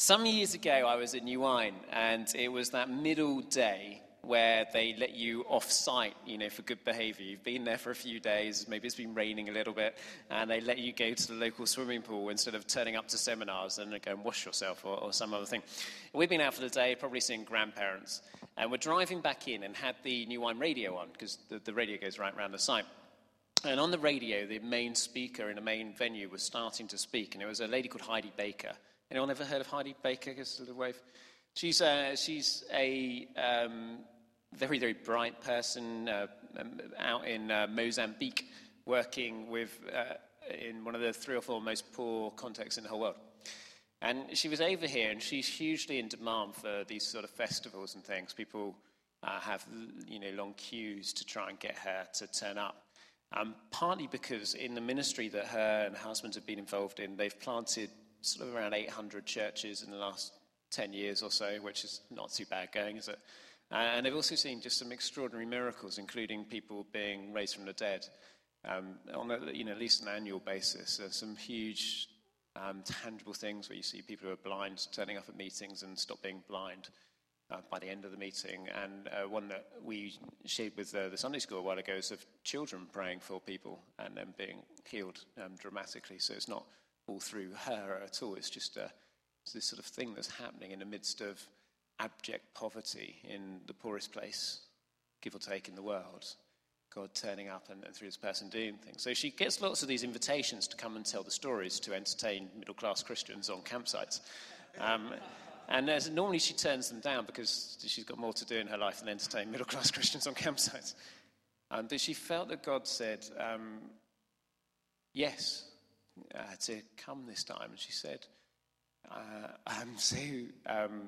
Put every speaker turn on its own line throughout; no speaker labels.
Some years ago, I was at New and it was that middle day where they let you off site, you know, for good behavior. You've been there for a few days, maybe it's been raining a little bit, and they let you go to the local swimming pool instead of turning up to seminars and go and wash yourself or, or some other thing. We've been out for the day, probably seeing grandparents, and we're driving back in and had the New Wine radio on because the, the radio goes right around the site. And on the radio, the main speaker in the main venue was starting to speak, and it was a lady called Heidi Baker. Anyone ever heard of Heidi Baker? Just a little wave. She's a, she's a um, very, very bright person uh, um, out in uh, Mozambique working with, uh, in one of the three or four most poor contexts in the whole world. And she was over here, and she's hugely in demand for these sort of festivals and things. People uh, have, you know, long queues to try and get her to turn up. Um, partly because in the ministry that her and her husband have been involved in, they've planted sort of around 800 churches in the last 10 years or so, which is not too bad going, is it? And they've also seen just some extraordinary miracles, including people being raised from the dead um, on a, you know, at least an annual basis. There's some huge um, tangible things where you see people who are blind turning up at meetings and stop being blind uh, by the end of the meeting. And uh, one that we shared with uh, the Sunday school a while ago is of children praying for people and then being healed um, dramatically. So it's not all through her at all. It's just uh, it's this sort of thing that's happening in the midst of abject poverty in the poorest place, give or take, in the world. God turning up and, and, through this person doing things. So she gets lots of these invitations to come and tell the stories to entertain middle class Christians on campsites. Um, and normally she turns them down because she's got more to do in her life than entertain middle class Christians on campsites. Um, but she felt that God said, um, yes, uh, to come this time. And she said, uh, I'm so. Um,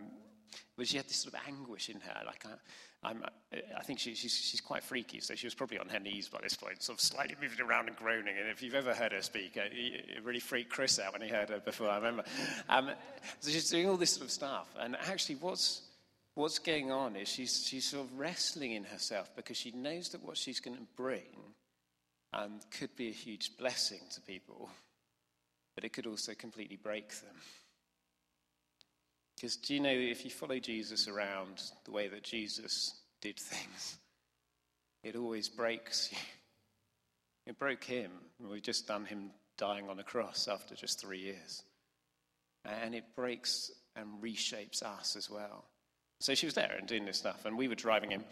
but she had this sort of anguish in her. Like, I, I'm, I think she, she's, she's quite freaky, so she was probably on her knees by this point, sort of slightly moving around and groaning. And if you've ever heard her speak, uh, it really freaked Chris out when he heard her before, I remember. Um, so she's doing all this sort of stuff. And actually, what's, what's going on is she's, she's sort of wrestling in herself because she knows that what she's going to bring um, could be a huge blessing to people but it could also completely break them. Because do you know, if you follow Jesus around the way that Jesus did things, it always breaks you. It broke him. We've just done him dying on a cross after just three years. And it breaks and reshapes us as well. So she was there and doing this stuff, and we were driving him.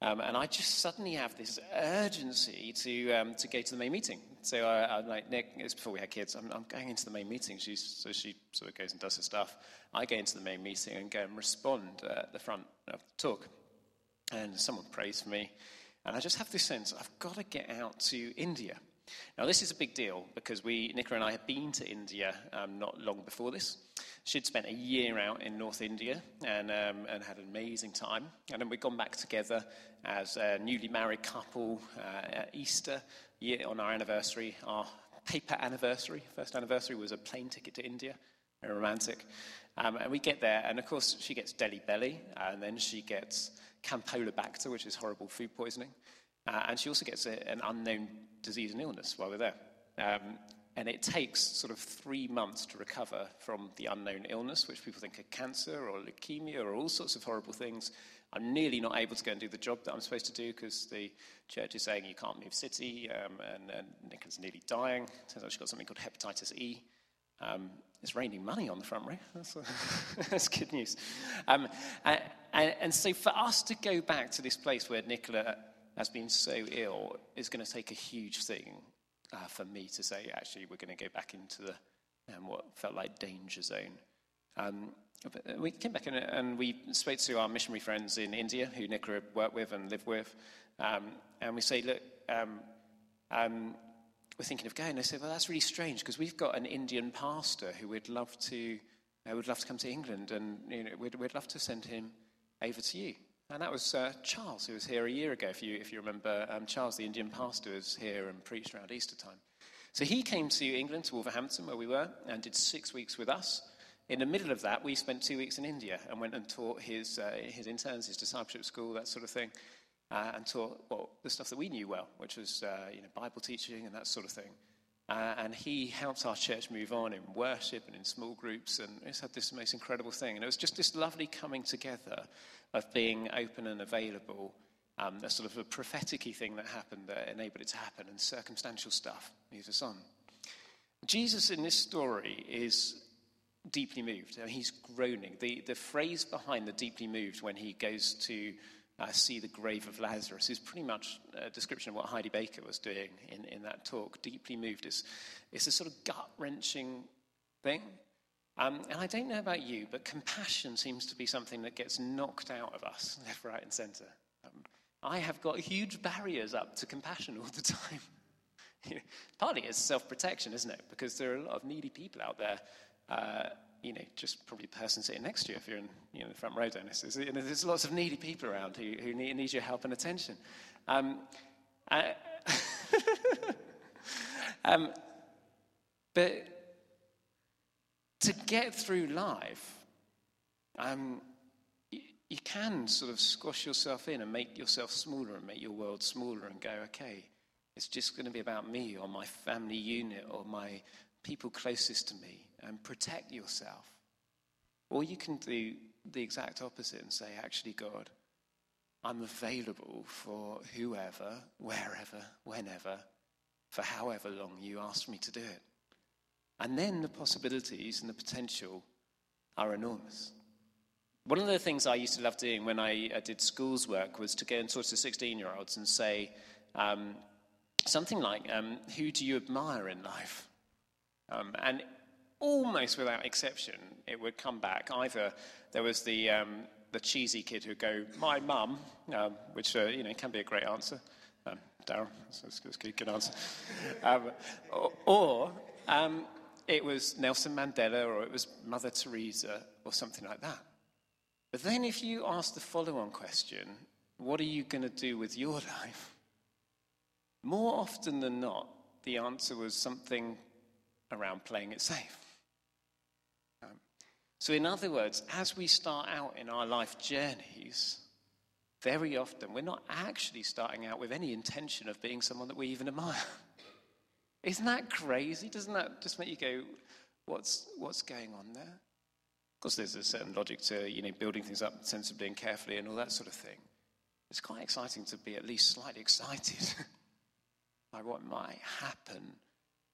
Um, and I just suddenly have this urgency to, um, to go to the main meeting. So I, am like, Nick, it's before we had kids, I'm, I'm going into the main meeting. She's, so she sort of goes and does her stuff. I go into the main meeting and go and respond at the front of the talk. And someone prays for me. And I just have this sense, I've got to get out to India. Now, this is a big deal because we, Nicola and I, had been to India um, not long before this. She'd spent a year out in North India and, um, and had an amazing time. And then we'd gone back together as a newly married couple uh, at Easter year on our anniversary, our paper anniversary. First anniversary was a plane ticket to India, very romantic. Um, and we get there, and of course, she gets Delhi belly, and then she gets Campylobacter, which is horrible food poisoning. Uh, and she also gets a, an unknown disease and illness while we're there. Um, and it takes sort of three months to recover from the unknown illness, which people think are cancer or leukemia or all sorts of horrible things. I'm nearly not able to go and do the job that I'm supposed to do because the church is saying you can't move city, um, and, and Nicola's nearly dying. Turns out she's got something called hepatitis E. Um, it's raining money on the front row. That's, that's good news. Um, and, and, so for us to go back to this place where Nicola has been so ill is going to take a huge thing uh, for me to say, actually, we're going to go back into the um, what felt like danger zone. Um, we came back and, and, we spoke to our missionary friends in India who Nicola worked with and lived with. Um, and we say, look, um, um, we're thinking of going. They said, well, that's really strange because we've got an Indian pastor who would love to, uh, would love to come to England and you know, we'd, we'd love to send him over to you. And that was uh, Charles, who was here a year ago, if you, if you remember. Um, Charles, the Indian pastor, was here and preached around Easter time. So he came to England, to Wolverhampton, where we were, and did six weeks with us. In the middle of that, we spent two weeks in India and went and taught his, uh, his interns, his discipleship school, that sort of thing, uh, and taught well, the stuff that we knew well, which was uh, you know, Bible teaching and that sort of thing. Uh, and he helped our church move on in worship and in small groups. And it's had this most incredible thing. And it was just this lovely coming together of being open and available. Um, a sort of a prophetic thing that happened that enabled it to happen, and circumstantial stuff moves us on. Jesus in this story is deeply moved. I mean, he's groaning. The, the phrase behind the deeply moved when he goes to uh, see the grave of Lazarus is pretty much a description of what Heidi Baker was doing in, in that talk. Deeply moved is it's a sort of gut wrenching thing. Um, and I don't know about you, but compassion seems to be something that gets knocked out of us left, right, and centre. Um, I have got huge barriers up to compassion all the time. Partly it's self protection, isn't it? Because there are a lot of needy people out there uh, you know, just probably the person sitting next to you if you're in you know, the front row, Dennis. There's, you know, there's lots of needy people around who, who need, need your help and attention. Um, uh, um, but to get through life, um, you, you can sort of squash yourself in and make yourself smaller and make your world smaller and go, okay, it's just going to be about me or my family unit or my people closest to me and protect yourself. Or you can do the exact opposite and say, actually, God, I'm available for whoever, wherever, whenever, for however long you ask me to do it. And then the possibilities and the potential are enormous. One of the things I used to love doing when I did schools work was to go and talk to 16 year olds and say um, something like, um, Who do you admire in life? Um, and almost without exception, it would come back. Either there was the, um, the cheesy kid who'd go, my mum, um, which uh, you know, can be a great answer. Um, Darren, that's, that's a good answer. Um, or, um, it was Nelson Mandela or it was Mother Teresa or something like that. But then if you ask the follow-on question, what are you going to do with your life? More often than not, the answer was something around playing it safe. So, in other words, as we start out in our life journeys, very often we're not actually starting out with any intention of being someone that we even admire. Isn't that crazy? Doesn't that just make you go, what's, what's going on there? Of course, there's a certain logic to you know, building things up sensibly and carefully and all that sort of thing. It's quite exciting to be at least slightly excited by what might happen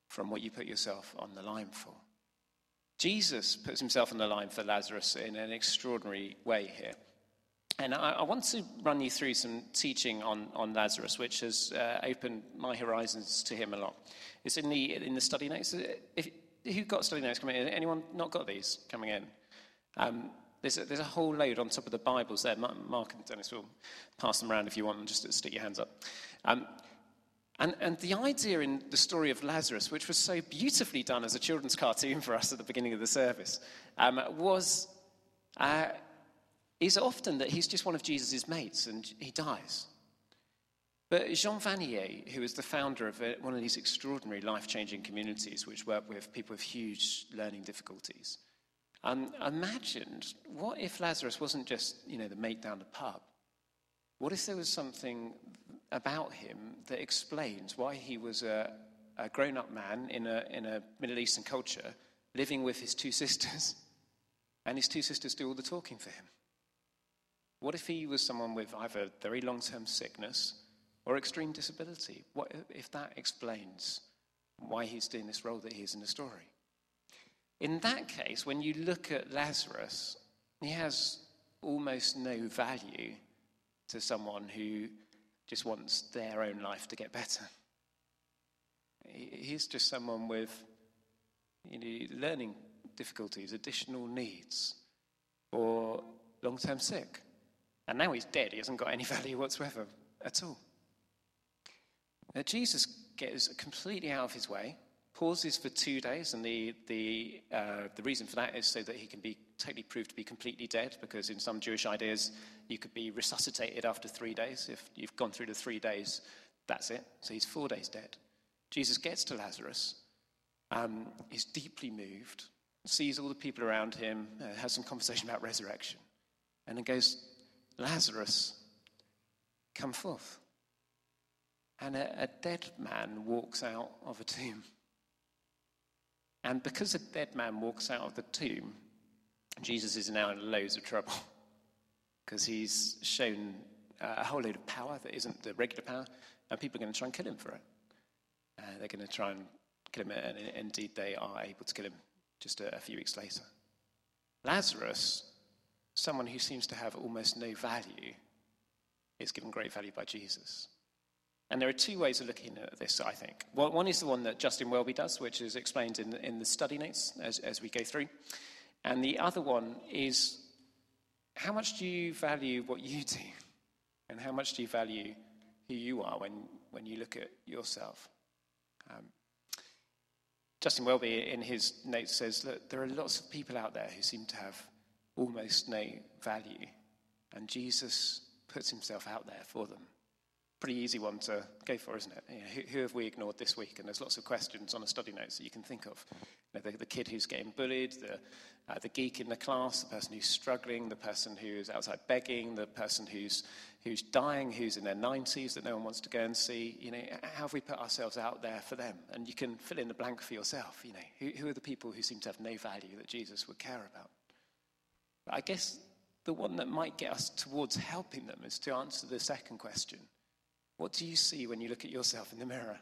from what you put yourself on the line for. Jesus puts himself on the line for Lazarus in an extraordinary way here. And I, I want to run you through some teaching on, on Lazarus, which has uh, opened my horizons to him a lot. It's in the, in the study notes. If, who got study notes coming in? Anyone not got these coming in? Um, there's, a, there's a whole load on top of the Bibles there. Mark and Dennis will pass them around if you want, them, just stick your hands up. Um, and, and the idea in the story of Lazarus, which was so beautifully done as a children's cartoon for us at the beginning of the service, um, was uh, is often that he's just one of Jesus' mates and he dies. But Jean Vanier, who is the founder of a, one of these extraordinary life changing communities which work with people with huge learning difficulties, um, imagined what if Lazarus wasn't just you know, the mate down the pub? What if there was something about him that explains why he was a, a grown up man in a, in a Middle Eastern culture living with his two sisters, and his two sisters do all the talking for him. What if he was someone with either very long term sickness or extreme disability? What if that explains why he's doing this role that he is in the story? In that case, when you look at Lazarus, he has almost no value to someone who just wants their own life to get better. He's just someone with you know, learning difficulties, additional needs, or long term sick. And now he's dead. He hasn't got any value whatsoever at all. Now, Jesus gets completely out of his way, pauses for two days, and the, the, uh, the reason for that is so that he can be totally proved to be completely dead, because in some Jewish ideas, you could be resuscitated after three days. If you've gone through the three days, that's it. So he's four days dead. Jesus gets to Lazarus, um, is deeply moved, sees all the people around him, uh, has some conversation about resurrection, and then goes, Lazarus, come forth. And a, a dead man walks out of a tomb. And because a dead man walks out of the tomb, Jesus is now in loads of trouble because he's shown uh, a whole load of power that isn't the regular power, and people are going to try and kill him for it. Uh, they're going to try and kill him, and indeed they are able to kill him just a, a few weeks later. Lazarus, someone who seems to have almost no value, is given great value by Jesus. And there are two ways of looking at this, I think. One is the one that Justin Welby does, which is explained in in the study notes as, as we go through. And the other one is how much do you value what you do? And how much do you value who you are when, when you look at yourself? Um, Justin Welby, in his notes, says that there are lots of people out there who seem to have almost no value, and Jesus puts himself out there for them. Pretty easy one to go for, isn't it? You know, who, who, have we ignored this week? And there's lots of questions on a study notes that you can think of. You know, the, the, kid who's getting bullied, the, uh, the geek in the class, the person who's struggling, the person who's outside begging, the person who's, who's dying, who's in their 90s that no one wants to go and see. You know, how have we put ourselves out there for them? And you can fill in the blank for yourself. You know, who, who are the people who seem to have no value that Jesus would care about? But I guess the one that might get us towards helping them is to answer the second question What do you see when you look at yourself in the mirror?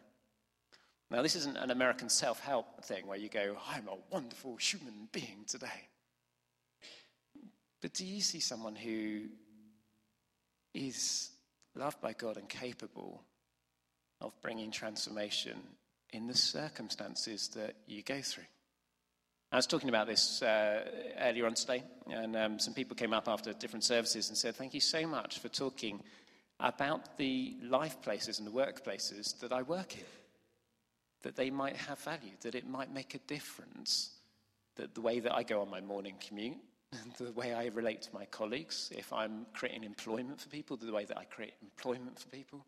Now, this isn't an American self help thing where you go, I'm a wonderful human being today. But do you see someone who is loved by God and capable of bringing transformation in the circumstances that you go through? I was talking about this uh, earlier on today, and um, some people came up after different services and said, Thank you so much for talking about the life places and the workplaces that I work in. That they might have value, that it might make a difference, that the way that I go on my morning commute, the way I relate to my colleagues, if I'm creating employment for people, the way that I create employment for people,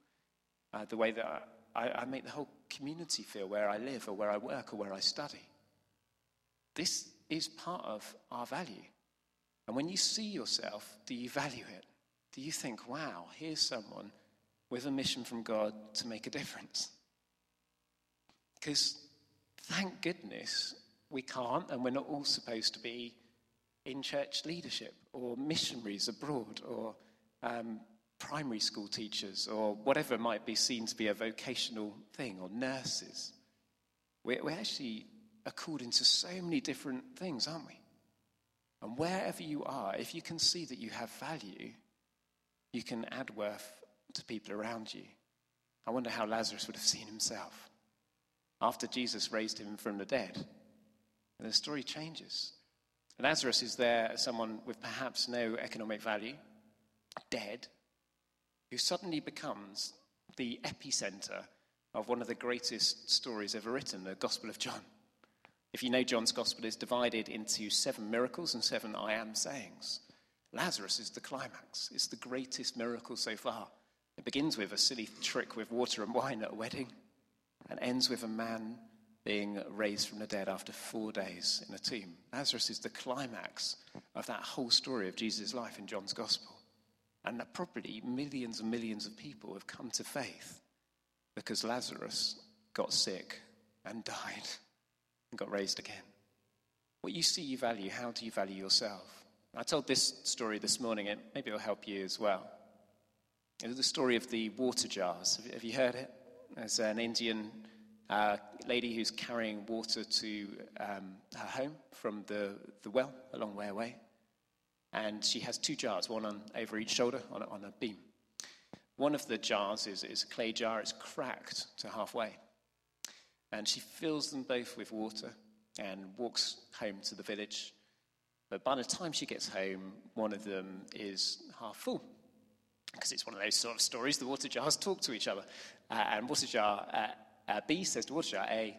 uh, the way that I, I make the whole community feel where I live or where I work or where I study. This is part of our value. And when you see yourself, do you value it? Do you think, wow, here's someone with a mission from God to make a difference? Because thank goodness we can't, and we're not all supposed to be in church leadership or missionaries abroad or um, primary school teachers or whatever might be seen to be a vocational thing or nurses. We're, we're actually according to so many different things, aren't we? And wherever you are, if you can see that you have value, you can add worth to people around you. I wonder how Lazarus would have seen himself after Jesus raised him from the dead. And the story changes. Lazarus is there as someone with perhaps no economic value, dead, who suddenly becomes the epicenter of one of the greatest stories ever written, the Gospel of John. If you know John's gospel is divided into seven miracles and seven I am sayings. Lazarus is the climax. It's the greatest miracle so far. It begins with a silly trick with water and wine at a wedding and ends with a man being raised from the dead after four days in a tomb. Lazarus is the climax of that whole story of Jesus' life in John's gospel. And that probably millions and millions of people have come to faith because Lazarus got sick and died and got raised again. What you see, you value. How do you value yourself? I told this story this morning, and maybe it'll help you as well. It was the story of the water jars. Have you heard it? There's an Indian uh, lady who's carrying water to um, her home from the, the well a long way away. And she has two jars, one on, over each shoulder on, on a beam. One of the jars is, is a clay jar, it's cracked to halfway. And she fills them both with water and walks home to the village. But by the time she gets home, one of them is half full. Because it's one of those sort of stories, the water jars talk to each other. Uh, and water jar uh, uh, B says to water jar A,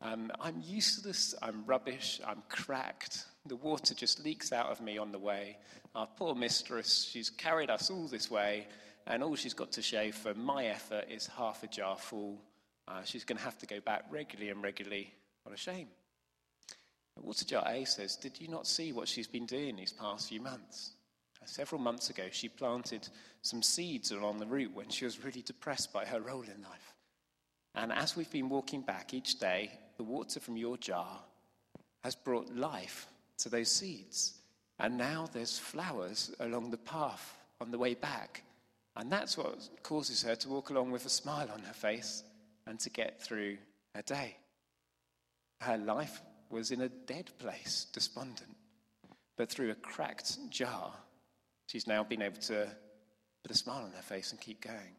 um, I'm useless, I'm rubbish, I'm cracked. The water just leaks out of me on the way. Our poor mistress, she's carried us all this way, and all she's got to show for my effort is half a jar full uh, she's going to have to go back regularly and regularly. What a shame. Water Jar A says, Did you not see what she's been doing these past few months? Uh, several months ago, she planted some seeds along the route when she was really depressed by her role in life. And as we've been walking back each day, the water from your jar has brought life to those seeds. And now there's flowers along the path on the way back. And that's what causes her to walk along with a smile on her face and to get through her day. Her life was in a dead place, despondent. But through a cracked jar, she's now been able to put a smile on her face and keep going.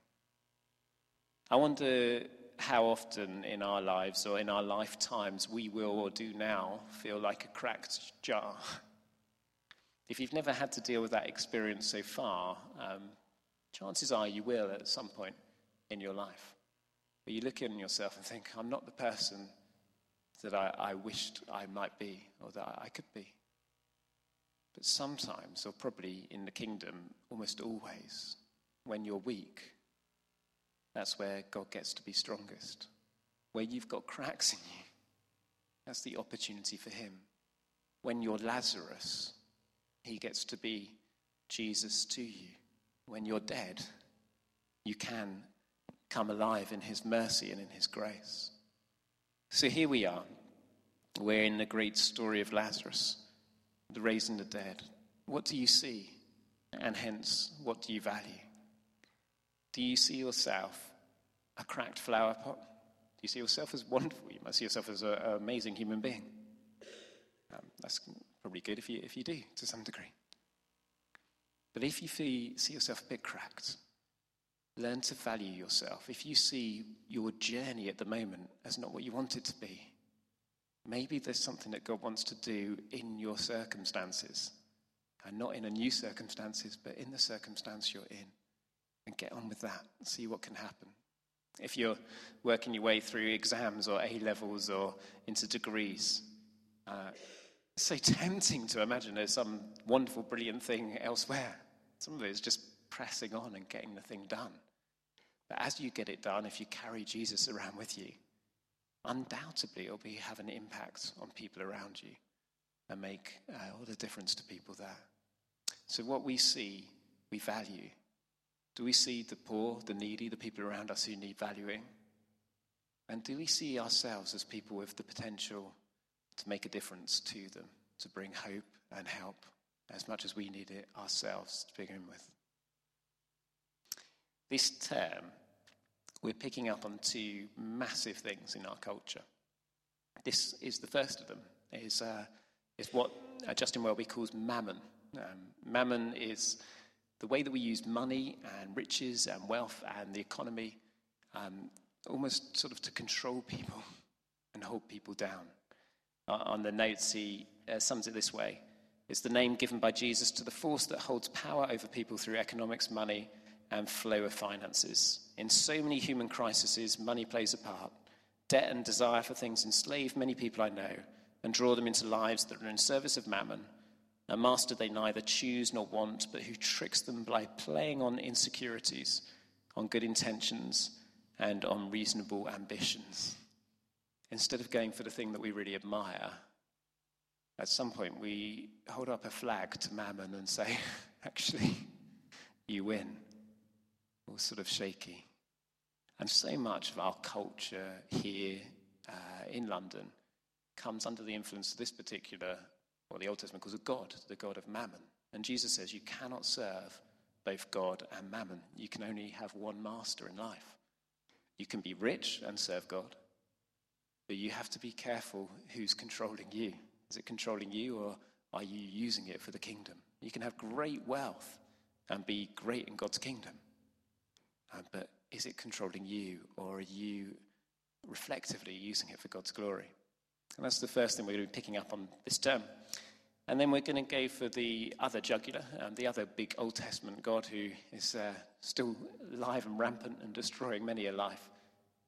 I wonder how often in our lives or in our lifetimes we will or do now feel like a cracked jar. If you've never had to deal with that experience so far, um, chances are you will at some point in your life. But you look in yourself and think, I'm not the person that I, I wished I might be or that I could be. But sometimes, or probably in the kingdom, almost always, when you're weak, that's where God gets to be strongest. Where you've got cracks in you, that's the opportunity for Him. When you're Lazarus, He gets to be Jesus to you. When you're dead, you can come alive in His mercy and in His grace. So here we are. We're in the great story of Lazarus, the raising the dead. What do you see? And hence, what do you value? Do you see yourself a cracked flower pot? Do you see yourself as wonderful? You might see yourself as an amazing human being. Um, that's probably good if you, if you do, to some degree. But if you see, see yourself a bit cracked, learn to value yourself. If you see your journey at the moment as not what you want it to be, maybe there's something that God wants to do in your circumstances. And not in a new circumstances, but in the circumstance you're in and get on with that see what can happen. If you're working your way through exams or A levels or into degrees, uh, it's so tempting to imagine there's some wonderful, brilliant thing elsewhere. Some of it is just pressing on and getting the thing done. But as you get it done, if you carry Jesus around with you, undoubtedly it'll be, have an impact on people around you and make uh, all the difference to people there. So, what we see, we value. Do we see the poor, the needy, the people around us who need valuing? And do we see ourselves as people with the potential to make a difference to them, to bring hope and help as much as we need it ourselves to begin with? This term, we're picking up on two massive things in our culture. This is the first of them, is, uh, is what Justin Welby calls mammon. Um, mammon is the way that we use money and riches and wealth and the economy um, almost sort of to control people and hold people down. Uh, on the notes, he uh, sums it this way It's the name given by Jesus to the force that holds power over people through economics, money, and flow of finances. In so many human crises, money plays a part. Debt and desire for things enslave many people I know and draw them into lives that are in service of mammon a master they neither choose nor want, but who tricks them by playing on insecurities, on good intentions, and on reasonable ambitions. Instead of going for the thing that we really admire, at some point we hold up a flag to Mammon and say, actually, you win. All sort of shaky. And so much of our culture here uh, in London comes under the influence of this particular what the Old Testament calls a God, the God of mammon. And Jesus says you cannot serve both God and mammon. You can only have one master in life. You can be rich and serve God, but you have to be careful who's controlling you. Is it controlling you or are you using it for the kingdom? You can have great wealth and be great in God's kingdom, uh, but is it controlling you or are you reflectively using it for God's glory? And that's the first thing we're going to be picking up on this term. And then we're going to go for the other jugular, um, the other big Old Testament God who is uh, still alive and rampant and destroying many a life,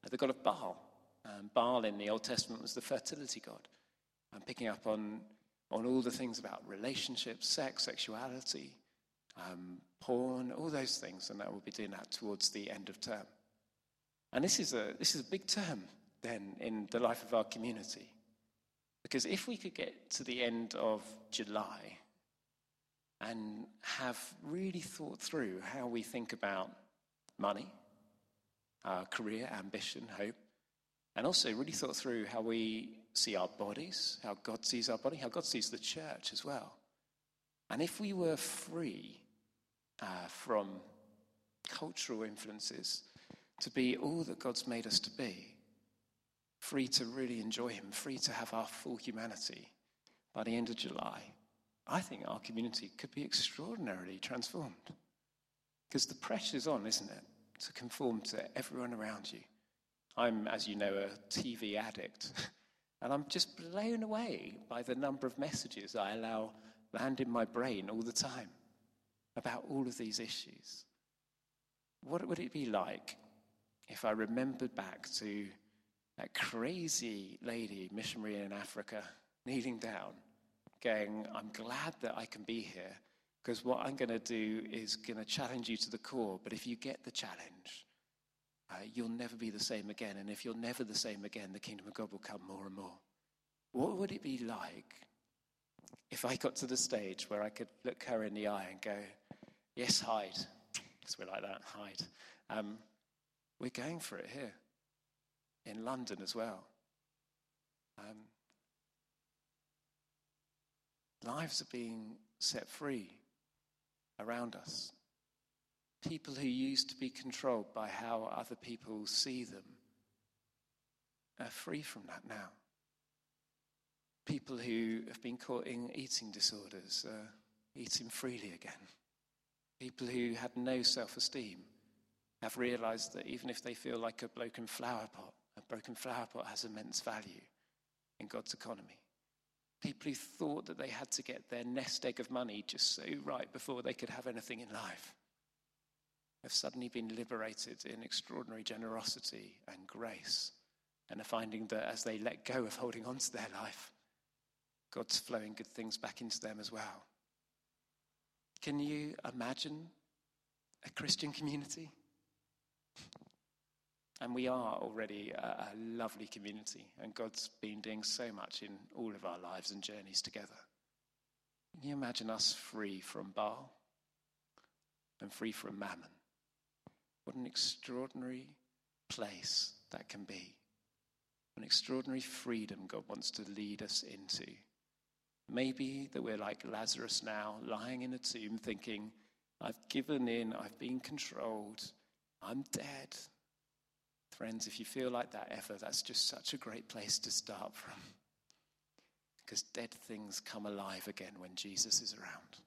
uh, the God of Baal. Um, Baal in the Old Testament was the fertility God. I'm picking up on, on all the things about relationships, sex, sexuality, um, porn, all those things, and that we'll be doing that towards the end of term. And this is a, this is a big term then in the life of our community. Because if we could get to the end of July and have really thought through how we think about money, our career, ambition, hope, and also really thought through how we see our bodies, how God sees our body, how God sees the church as well. And if we were free uh, from cultural influences to be all that God's made us to be, free to really enjoy Him, free to have our full humanity by the end of July, I think our community could be extraordinarily transformed. Because the pressure's on, isn't it, to conform to everyone around you. I'm, as you know, a TV addict, and I'm just blown away by the number of messages I allow land in my brain all the time about all of these issues. What would it be like if I remembered back to that crazy lady, missionary in Africa, kneeling down, going, I'm glad that I can be here because what I'm going to do is going to challenge you to the core. But if you get the challenge, uh, you'll never be the same again. And if you're never the same again, the kingdom of God will come more and more. What would it be like if I got to the stage where I could look her in the eye and go, Yes, Heidi? Because we're like that, Heidi. Um, we're going for it here in London as well. Um, lives are being set free around us. People who used to be controlled by how other people see them are free from that now. People who have been caught in eating disorders are eating freely again. People who had no self esteem have realized that even if they feel like a broken flower pot, a broken flower pot has immense value in God's economy. People who thought that they had to get their nest egg of money just so right before they could have anything in life have suddenly been liberated in extraordinary generosity and grace and are finding that as they let go of holding on to their life, God's flowing good things back into them as well. Can you imagine a Christian community? And we are already a, a, lovely community, and God's been doing so much in all of our lives and journeys together. Can you imagine us free from Baal and free from mammon? What an extraordinary place that can be. An extraordinary freedom God wants to lead us into. Maybe that we're like Lazarus now, lying in a tomb, thinking, I've given in, I've been controlled, I'm dead. Friends, if you feel like that ever, that's just such a great place to start from. Because dead things come alive again when Jesus is around.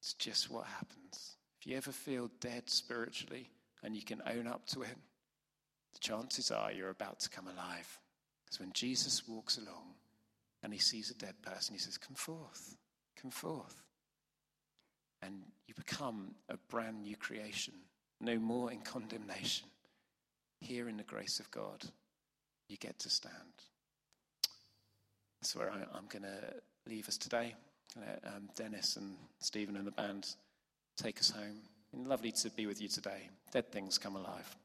It's just what happens. If you ever feel dead spiritually and you can own up to it, the chances are you're about to come alive. Because when Jesus walks along and he sees a dead person, he says, Come forth, come forth. And you become a brand new creation, no more in condemnation here in the grace of God, you get to stand. That's where I, am going to leave us today. Let um, Dennis and Stephen and the band take us home. lovely to be with you today. Dead things come alive.